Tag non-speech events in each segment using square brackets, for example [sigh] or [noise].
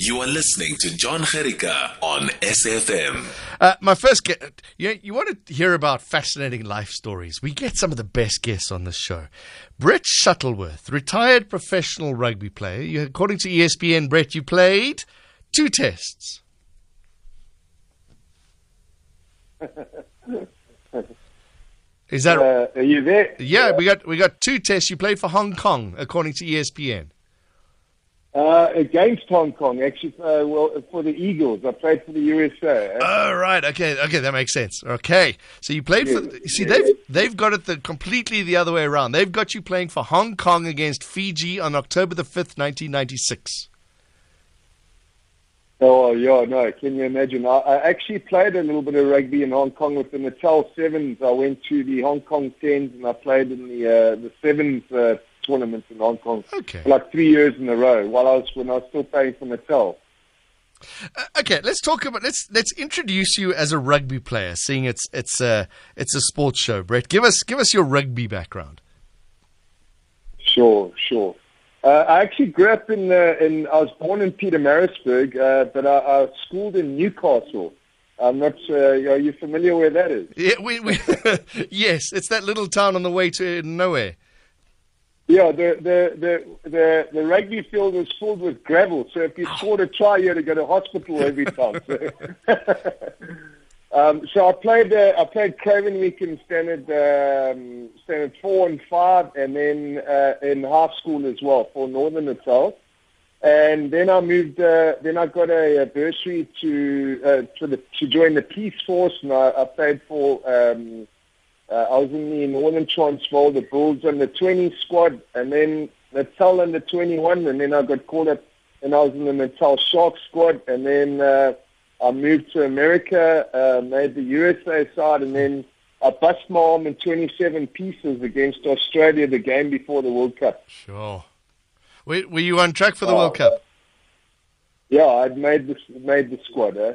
You are listening to John Jerica on SAFM. Uh, my first guest, you, you want to hear about fascinating life stories? We get some of the best guests on this show. Brett Shuttleworth, retired professional rugby player. You, according to ESPN, Brett, you played two tests. Is that Uh, are you there? yeah? We got we got two tests. You played for Hong Kong, according to ESPN. Uh, against Hong Kong, actually, uh, well, for the Eagles. I played for the USA. eh? Oh, right. Okay. Okay. That makes sense. Okay. So you played for. You see, they've they've got it the, completely the other way around. They've got you playing for Hong Kong against Fiji on October the fifth, nineteen ninety six. Oh, yeah, no, can you imagine? I, I actually played a little bit of rugby in Hong Kong with the Natal Sevens. I went to the Hong Kong Tens and I played in the uh, the Sevens uh, tournament in Hong Kong Okay. for like three years in a row while I was when I was still playing for Natal. Uh, okay. Let's talk about. Let's let's introduce you as a rugby player. Seeing it's it's a it's a sports show. Brett, give us give us your rugby background. Sure, sure. Uh, I actually grew up in, uh, in I was born in Pietermaritzburg, uh, but I, I schooled in Newcastle. I'm not. Uh, are you familiar where that is? Yeah, we, we [laughs] yes, it's that little town on the way to nowhere. Yeah, the the the the, the rugby field was filled with gravel. So if you [sighs] scored a try, you had to go to hospital every time. So, [laughs] um, so I played uh, I played Craven Week in standard um, standard four and five, and then uh, in high school as well for Northern Natal. And then I moved. Uh, then I got a, a bursary to uh, to the to join the police force, and I, I played for. Um, uh, I was in the Northern Transvaal, the Bulls under 20 squad, and then Natal under 21, and then I got called up, and I was in the Natal Sharks squad, and then uh, I moved to America, uh, made the USA side, and then I bust my arm in 27 pieces against Australia the game before the World Cup. Sure. Were, were you on track for the Oh. World Cup? Yeah, I'd made the made the squad. Eh?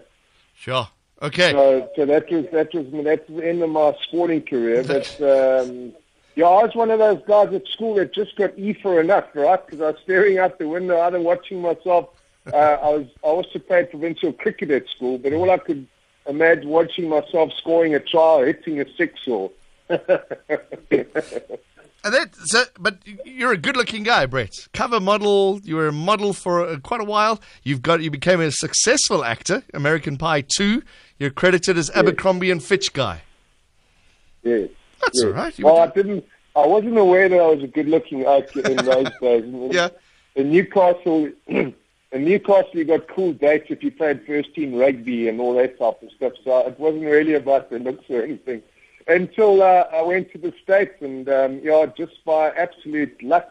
Sure. Okay. So, so that was that was that's the end of my sporting career. [laughs] But um, yeah, I was one of those guys at school that just got E for enough, right? Because I was staring out the window, either watching myself. Uh, I was I also played provincial cricket at school, but all I could imagine watching myself scoring a try, or hitting a six, or [laughs] And that, so, but you're a good-looking guy, Brett. Cover model. You were a model for uh, quite a while. You've got. You became a successful actor. American Pie Two. You're credited as Abercrombie and Fitch guy. yeah. That's yeah. all right. You Well, I didn't. I wasn't aware that I was a good-looking actor in those [laughs] days. yeah. in Newcastle, [clears throat] in Newcastle, you got cool dates if you played first team rugby and all that type of stuff. So it wasn't really about the looks or anything. Until uh, I went to the States and, um, yeah, just by absolute luck,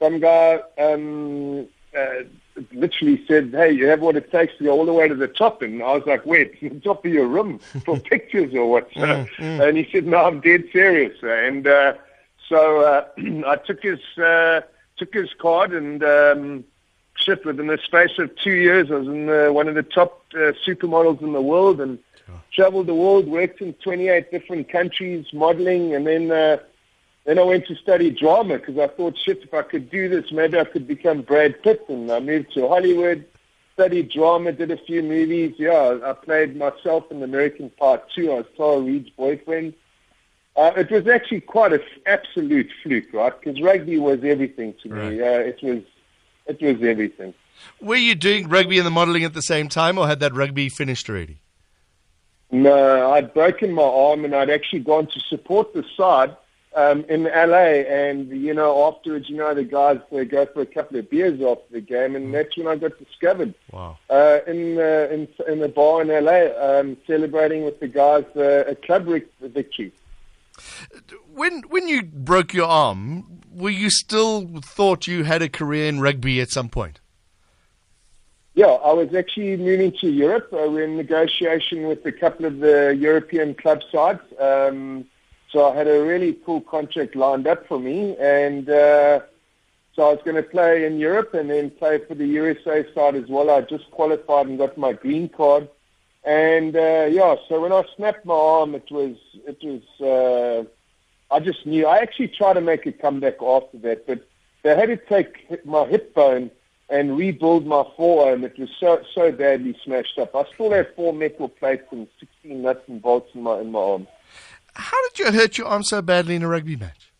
some guy um, uh, literally said, hey, you have what it takes to go all the way to the top. And I was like, wait, to [laughs] the top of your room for [laughs] pictures or what? [laughs] And he said, no, I'm dead serious. And uh, so uh, [clears throat] I took his uh, took his card and um, shit. Within the space of two years, I was in uh, one of the top uh, supermodels in the world and traveled the world. Worked in 28 different countries, modeling, and then uh, then I went to study drama because I thought, shit, if I could do this, maybe I could become Brad Pitt. And I moved to Hollywood, studied drama, did a few movies. Yeah, I played myself in American Pie Two. I was Tara Reid's boyfriend. Uh, it was actually quite an absolute fluke, right? Because rugby was everything to me. Uh, it was, it was everything. Were you doing rugby and the modelling at the same time, or had that rugby finished already? No, I'd broken my arm and I'd actually gone to support the side um, in LA. And, you know, afterwards, you know, the guys, they go for a couple of beers after the game. And that's when I got discovered Wow. uh, in, uh, in in the bar in LA, um, celebrating with the guys uh, a club victory. When when you broke your arm, were you still thought you had a career in rugby at some point? Yeah, I was actually moving to Europe. Uh, we're in negotiation with a couple of the European club sides. Um, so I had a really cool contract lined up for me. And uh, so I was going to play in Europe and then play for the USA side as well. I just qualified and got my green card. And uh, yeah, so when I snapped my arm, it was, it was, uh, I just knew. I actually tried to make a comeback after that, but they had to take my hip bone and rebuild my forearm. It was so so badly smashed up. I still have four metal plates and 16 nuts and bolts in my in my arm. How did you hurt your arm so badly in a rugby match?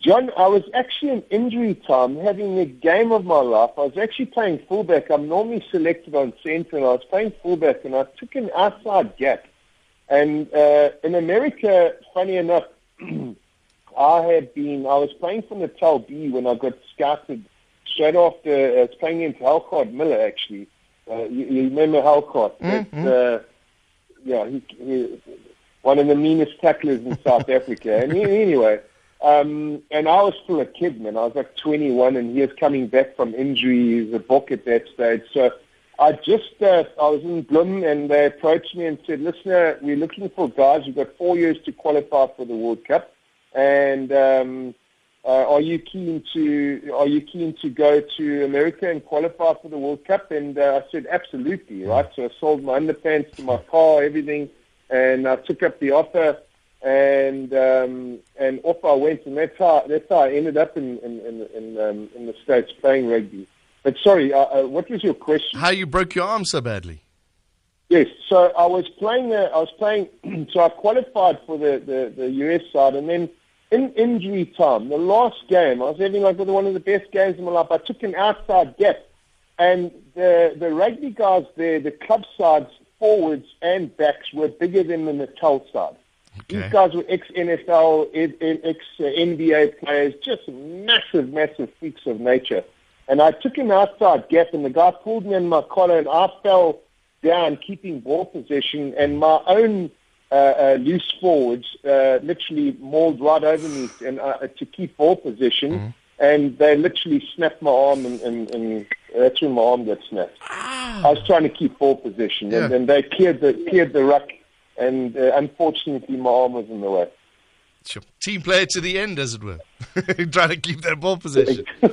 John, I was actually in injury time, having the game of my life. I was actually playing fullback. I'm normally selected on centre, and I was playing fullback, and I took an outside gap. And uh, in America, funny enough, [clears throat] I had been, I was playing for Natal B when I got scouted straight after, uh, I was playing in Halcott Miller, actually. Uh, you, you remember Halcott? Mm-hmm. Uh, yeah, he, he, one of the meanest tacklers in South Africa. And anyway, um, and I was still a kid, man. I was like 21, and he was coming back from injury. He was a Bok at that stage. So I just, uh, I was in Bloem, and they approached me and said, listen, uh, we're looking for guys. We've got four years to qualify for the World Cup. And um, uh, are you keen to are you keen to go to America and qualify for the World Cup? And uh, I said absolutely, right. So I sold my underpants to my car, everything, and I took up the offer, and um, and off I went, and that's how that's how I ended up in in in, in, um, in the states playing rugby. But sorry, uh, uh, what was your question? How you broke your arm so badly? Yes, so I was playing. Uh, I was playing. [clears throat] so I qualified for the, the the US side, and then in injury time, the last game, I was having like one of the best games of my life. I took an outside gap, and the the rugby guys there, the club sides, forwards and backs were bigger than the Natal side. Okay. These guys were ex NFL, ex NBA players, just massive, massive freaks of nature. And I took an outside gap, and the guy pulled me in my collar, and I fell down, keeping ball possession, and my own uh, uh, loose forwards uh, literally mauled right over me and uh, to keep ball position, Mm-hmm. and they literally snapped my arm, and, and, and that's when my arm got snapped. I was trying to keep ball position, and, Yeah. and they cleared the cleared the ruck, and uh, unfortunately my arm was in the way. Sure. Team player to the end, as it were. [laughs] Trying to keep that ball position. [laughs]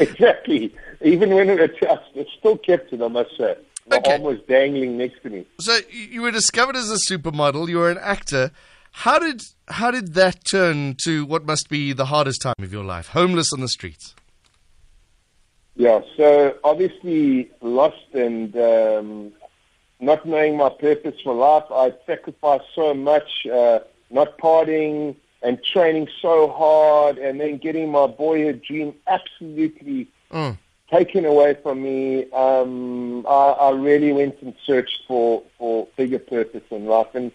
exactly. Even when it, it still kept it, I must say. My Okay. arm was dangling next to me. So you you were discovered as a supermodel. You were an actor. How did how did that turn to what must be the hardest time of your life? Homeless on the streets. Yeah, so obviously lost and um, not knowing my purpose for life. I sacrificed so much, uh, not partying and training so hard, and then getting my boyhood dream absolutely Mm. taken away from me. Um, I, I really went and searched for, for bigger purpose in life, and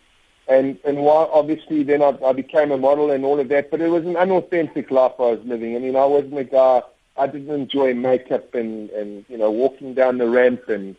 and and while obviously then I, I became a model and all of that, but it was an unauthentic life I was living. I mean, I wasn't a guy. I didn't enjoy makeup and and you know walking down the ramp and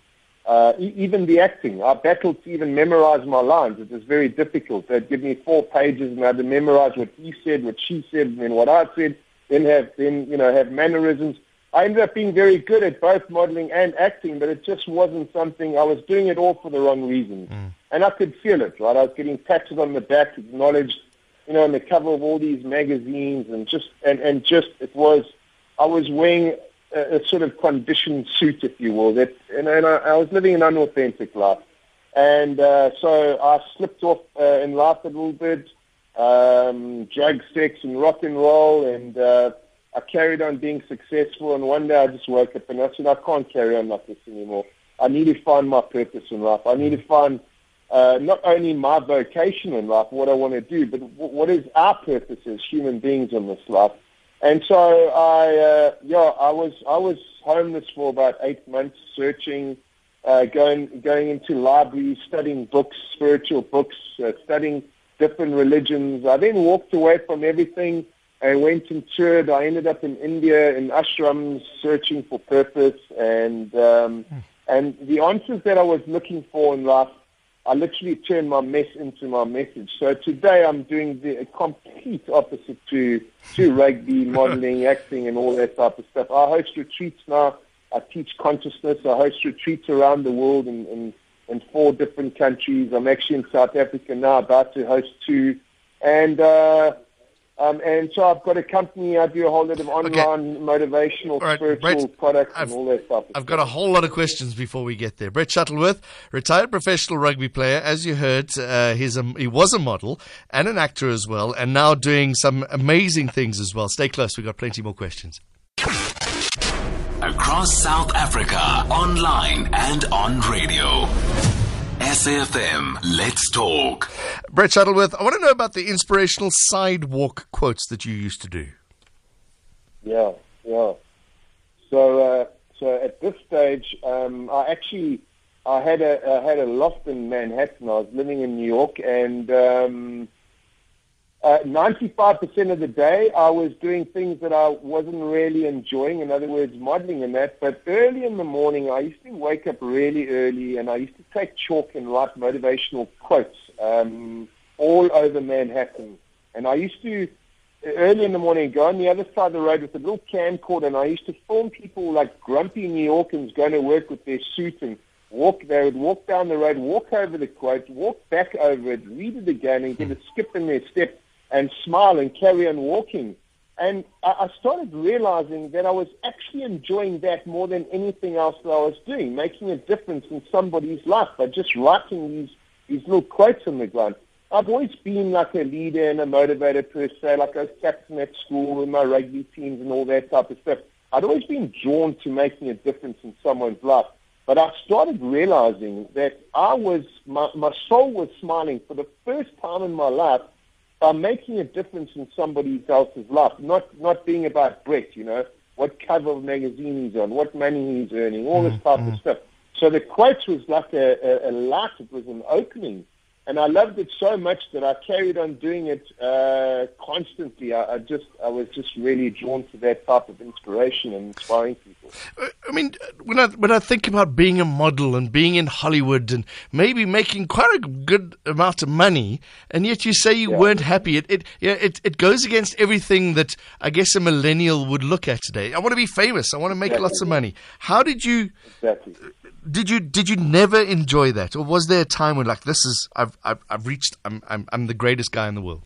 uh, e- even the acting. I battled to even memorize my lines. It was very difficult. They'd give me four pages and I had to memorize what he said, what she said, and then what I said. Then have then you know have mannerisms. I ended up being very good at both modeling and acting, but it just wasn't something I was doing it all for the wrong reasons. And I could feel it, right? I was getting patted on the back, acknowledged, you know, on the cover of all these magazines and just and, and just it was I was wearing a, a sort of conditioned suit, if you will, that and, and I, I was living an unauthentic life. And uh, so I slipped off uh, in life a little bit, um, drug, sex, and rock and roll, and uh, I carried on being successful. And one day I just woke up and I said, I can't carry on like this anymore. I need to find my purpose in life. I need to find uh, not only my vocation in life, what I want to do, but w- what is our purpose as human beings in this life. And so I, uh, yeah, I was I was homeless for about eight months, searching, uh, going going into libraries, studying books, spiritual books, uh, studying different religions. I then walked away from everything. I went and toured. I ended up in India in ashrams, searching for purpose, and um, and the answers that I was looking for in life I literally turned my mess into my message. So today I'm doing the complete opposite to to rugby, [laughs] modeling, acting, and all that type of stuff. I host retreats now. I teach consciousness. I host retreats around the world in, in, in four different countries. I'm actually in South Africa now, about to host two. And uh, um, and so I've got a company. I do a whole lot of online motivational, right, spiritual Brett, products I've- and all that stuff. I've got a whole lot of questions before we get there. Brett Shuttleworth, retired professional rugby player, as you heard, uh, he's a, he was a model and an actor as well, and now doing some amazing things as well. Stay close, we've got plenty more questions. across South Africa, online and on radio. SAFM, let's talk. Brett Shuttleworth, I want to know about the inspirational sidewalk quotes that you used to do. Yeah, yeah. So, uh, so at this stage, um, I actually I had a I had a loft in Manhattan. I was living in New York, and um, uh, 95% of the day I was doing things that I wasn't really enjoying. In other words, modeling and that. But early in the morning, I used to wake up really early, and I used to take chalk and write motivational quotes um, all over Manhattan. And I used to early in the morning, go on the other side of the road with a little camcorder, and I used to film people like grumpy New Yorkers going to work with their suit and walk. They would walk down the road, walk over the quote, walk back over it, read it again, and get a skip in their step, and smile and carry on walking. And I started realizing that I was actually enjoying that more than anything else that I was doing, making a difference in somebody's life by just writing these these little quotes on the ground. I've always been like a leader and a motivator per se, like I was captain at school and my rugby teams and all that type of stuff. I'd always been drawn to making a difference in someone's life. But I started realizing that I was, my, my soul was smiling for the first time in my life by making a difference in somebody else's life, not, not being about Brett, you know, what cover of magazine he's on, what money he's earning, all this type mm-hmm. of stuff. So the quote was like a, a, a light, it was an opening and I loved it so much that I carried on doing it uh, constantly. I, I, just, I was just really drawn to that type of inspiration and inspiring people. I mean, when I when I think about being a model and being in Hollywood and maybe making quite a good amount of money, and yet you say you yeah. weren't happy, it it yeah, it it goes against everything that I guess a millennial would look at today. I want to be famous. I want to make exactly. lots of money. How did you? Exactly did you did you never enjoy that, or was there a time when like this is I've I've, I've reached I'm, I'm I'm the greatest guy in the world?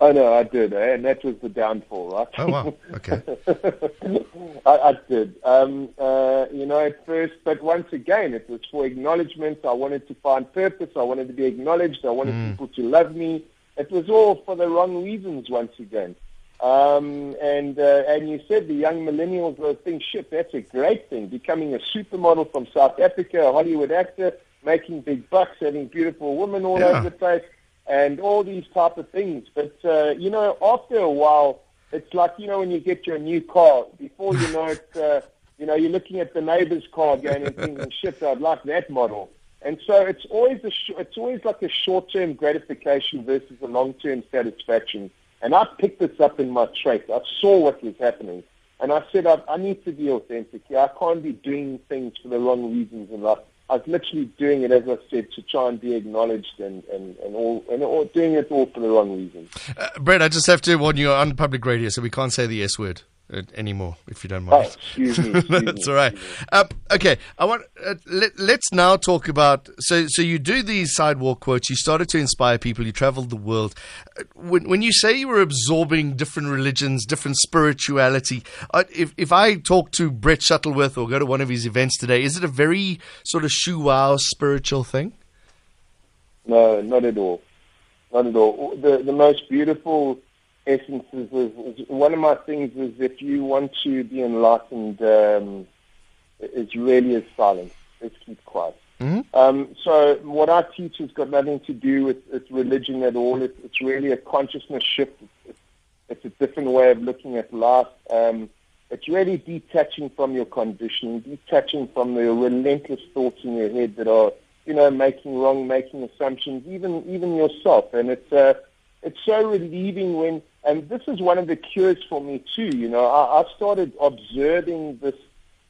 Oh no, I did, eh? and that was the downfall, right? Oh wow, okay. [laughs] I, I did, um, uh, you know, at first, but once again, it was for acknowledgement. I wanted to find purpose. I wanted to be acknowledged. I wanted mm. people to love me. It was all for the wrong reasons. Once again, um, and uh, and you said the young millennials will thinking, shit, that's a great thing. Becoming a supermodel from South Africa, a Hollywood actor, making big bucks, having beautiful women all yeah. over the place, and all these type of things. But uh, you know, after a while, it's like you know when you get your new car. Before you know it, uh, you know you're looking at the neighbor's car going and thinking, shit, I'd like that model. And so it's always a sh- it's always like a short-term gratification versus a long-term satisfaction. And I picked this up in my trait. I saw what was happening. And I said, I, I need to be authentic here. I can't be doing things for the wrong reasons. And I, I was literally doing it, as I said, to try and be acknowledged and, and, and all, and all, doing it all for the wrong reasons. Uh, Brett, I just have to warn you on public radio, so we can't say the S word anymore, if you don't mind. Oh, excuse me. [laughs] Excuse That's all right. Um, okay, I want uh, let, us now talk about. So, so you do these sidewalk quotes. You started to inspire people. You traveled the world. Uh, when, when you say you were absorbing different religions, different spirituality, uh, if if I talk to Brett Shuttleworth or go to one of his events today, is it a very sort of shoo wow spiritual thing? No, not at all. Not at all. The the most beautiful essences is, is, one of my things is if you want to be enlightened, um, it really is silence. Let's keep quiet. Mm-hmm. Um, so what I teach has got nothing to do with, with religion at all. It, it's really a consciousness shift. It's, it's, a different way of looking at life. Um, it's really detaching from your conditioning, detaching from the relentless thoughts in your head that are, you know, making wrong, making assumptions, even even yourself. And it's uh, it's so relieving when and this is one of the cures for me too. You know, I, I started observing this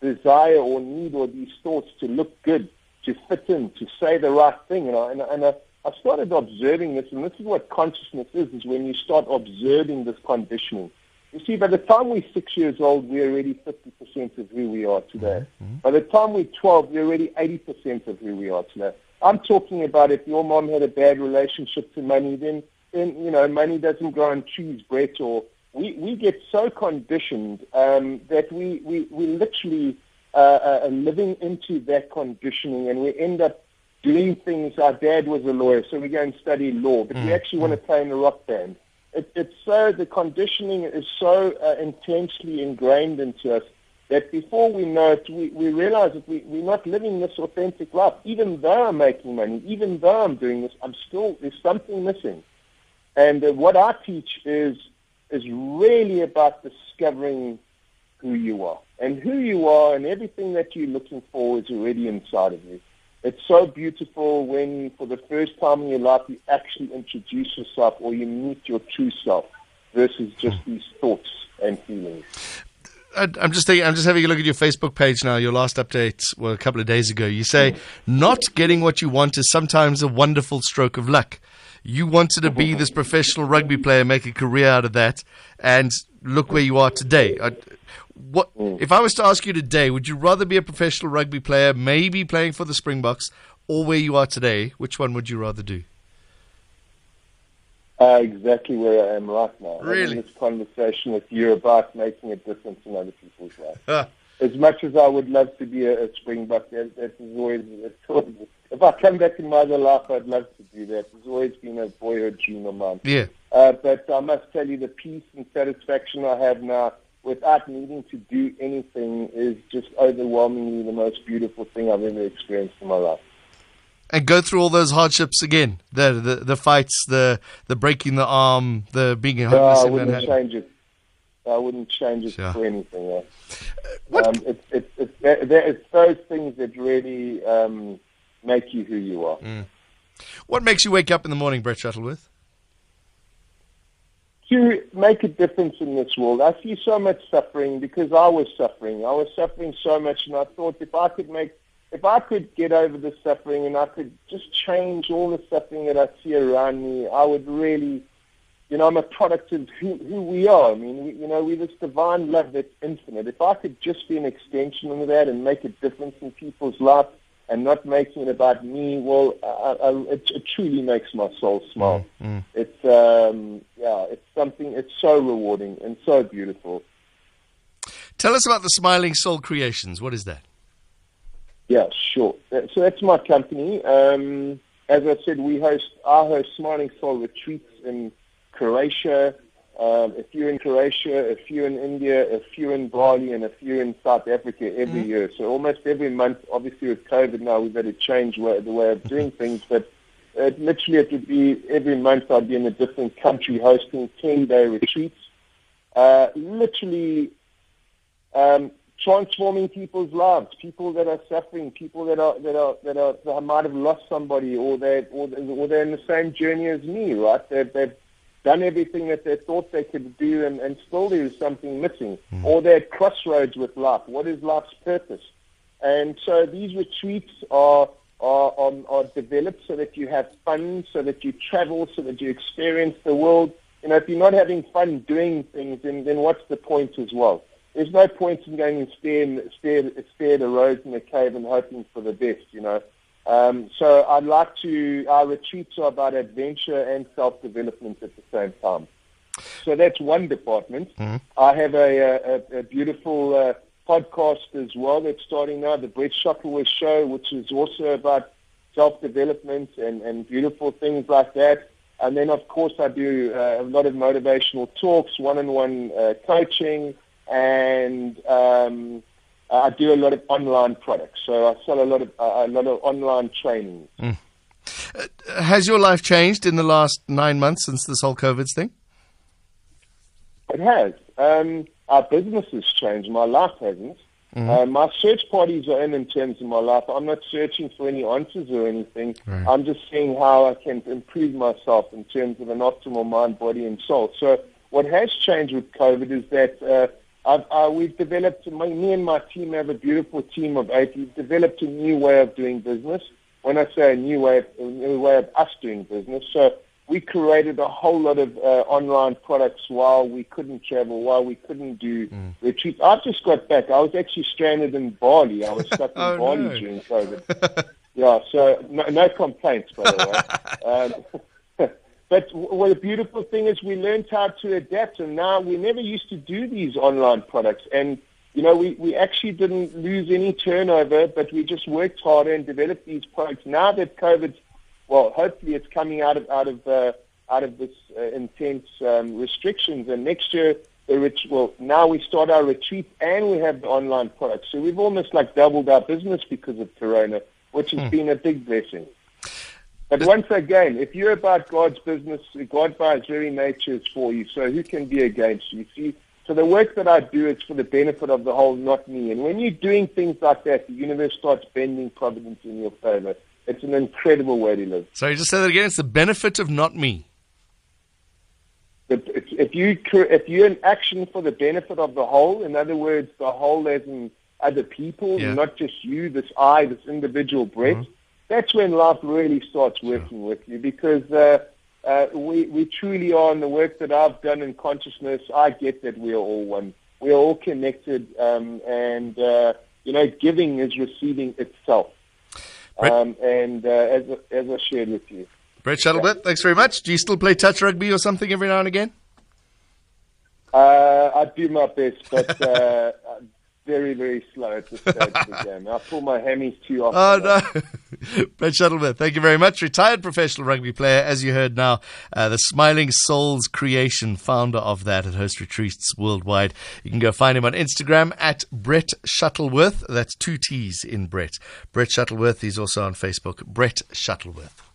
desire or need or these thoughts to look good, to fit in, to say the right thing. You know, and, and I, I started observing this, and this is what consciousness is: is when you start observing this conditioning. You see, by the time we're six years old, we're already 50% of who we are today. Mm-hmm. By the time we're 12, we're already 80% of who we are today. I'm talking about if your mom had a bad relationship to money, then then you know money doesn't grow on trees, Brett. Or we we get so conditioned um, that we we we literally uh, uh, are living into that conditioning, and we end up doing things. Our dad was a lawyer, so we go and study law, but mm. we actually want to play in a rock band. It, it's so the conditioning is so uh, intensely ingrained into us that before we know it, we, we realize that we, we're not living this authentic life. Even though I'm making money, even though I'm doing this, I'm still, there's something missing. And uh, what I teach is, is really about discovering who you are. And who you are and everything that you're looking for is already inside of you. It's so beautiful when, for the first time in your life, you actually introduce yourself or you meet your true self versus just these thoughts and feelings. I'm just thinking, I'm just having a look at your Facebook page now. Your last updates were a couple of days ago. You say, not getting what you want is sometimes a wonderful stroke of luck. You wanted to be [laughs] this professional rugby player, make a career out of that, and look where you are today. What if I was to ask you today? Would you rather be a professional rugby player, maybe playing for the Springboks, or where you are today? Which one would you rather do? Uh, exactly where I am right now. Really? Having this conversation with you about making a difference in other people's lives. As much as I would love to be a, a Springbok, that, that is always if I come back in my other life, I'd love to do that. It's always been a boyhood dream of mine. Yeah. Uh, but I must tell you, the peace and satisfaction I have now, without needing to do anything, is just overwhelmingly the most beautiful thing I've ever experienced in my life and go through all those hardships again. The the, the fights, the the breaking the arm, the being homeless. No, I wouldn't change it. I wouldn't change it sure. for anything. Yeah. What? Um, it's, it's, it's, it's those things that really um, make you who you are. Mm. What makes you wake up in the morning, Brett Shuttleworth? To make a difference in this world. I see so much suffering because I was suffering. I was suffering so much, and I thought if I could make if I could get over the suffering and I could just change all the suffering that I see around me, I would really, you know, I'm a product of who, who we are. I mean, we, you know, we're this divine love that's infinite. If I could just be an extension of that and make a difference in people's lives and not making it about me, well, I, I, it, it truly makes my soul smile. Mm, mm. It's, um, yeah, it's something, it's so rewarding and so beautiful. Tell us about the Smiling Soul Creations. What is that? Yeah, sure. Uh, so that's my company. Um, as I said, we host, I host Smiling Soul retreats in Croatia, um, a few in Croatia, a few in India, a few in Bali, and a few in South Africa every mm year. So almost every month, obviously with COVID now, we've had to change the way of doing things, but uh, literally it would be every month I'd be in a different country hosting 10-day retreats. Uh, literally um, transforming people's lives, people that are suffering, people that are that are that are that might have lost somebody, or they or, or they're in the same journey as me, right? They've, they've done everything that they thought they could do, and, and still there is something missing, mm. or they're at crossroads with life. What is life's purpose? And so these retreats are. Are, are, are developed so that you have fun, so that you travel, so that you experience the world. You know, if you're not having fun doing things, then, then what's the point as well? there's no point in going and stare, stare, stare at a rose in a cave and hoping for the best, you know. Um, so I'd like to, our retreats are about adventure and self-development at the same time. So that's one department. Mm-hmm. I have a, a, a beautiful uh, podcast as well that's starting now, the Brett Show, which is also about self-development and, and beautiful things like that. And then, of course, I do uh, a lot of motivational talks, one-on-one uh, coaching, and um, I do a lot of online products. So I sell a lot of uh, a lot of online training. Mm. Uh, has your life changed in the last nine months since this whole COVID thing? It has. Um, our business has changed. My life hasn't. Mm-hmm. Uh, my search parties are in in terms of my life. I'm not searching for any answers or anything. Right. I'm just seeing how I can improve myself in terms of an optimal mind, body, and soul. So what has changed with COVID is that uh, uh, we've developed, my, me and my team have a beautiful team of eight. We've developed a new way of doing business. When I say a new way of, a new way of us doing business, so we created a whole lot of uh, online products while we couldn't travel, while we couldn't do mm. retreats. I just got back. I was actually stranded in Bali. I was stuck [laughs] in oh, Bali no. during COVID. yeah, so no, no complaints, by the way. [laughs] Um, but what a beautiful thing is we learned how to adapt, and now we never used to do these online products. And you know, we, we actually didn't lose any turnover, but we just worked harder and developed these products. Now that COVID, well, hopefully it's coming out of out of uh, out of this uh, intense um, restrictions, and next year the ret- well, now we start our retreat and we have the online products, So we've almost like doubled our business because of Corona, which has been a big blessing. But once again, if you're about God's business, God by His very nature is for you. So who can be against you? See, so the work that I do is for the benefit of the whole, not me. And when you're doing things like that, the universe starts bending providence in your favor. It's an incredible way to live. Sorry, just say that again. It's the benefit of not me. If if you if you're in action for the benefit of the whole, in other words, the whole as in other people, Yeah. not just you, this I, this individual Brett, mm-hmm. That's when life really starts working with you because uh, uh, we we truly are in the work that I've done in consciousness. I get that we are all one. We are all connected, um, and uh, you know, giving is receiving itself. Um, and uh, as as I shared with you. Brett Shuttleworth, thanks very much. Do you still play touch rugby or something every now and again? Uh, I do my best, but [laughs] uh, very, very slow at this stage of the [laughs] game. I pull my hammies too often. Oh, no. [laughs] Brett Shuttleworth, thank you very much. Retired professional rugby player, as you heard now, uh, the Smiling Souls Creation, founder of that at Host Retreats worldwide. You can go find him on Instagram at Brett Shuttleworth. That's two T's in Brett. Brett Shuttleworth. He's also on Facebook, Brett Shuttleworth.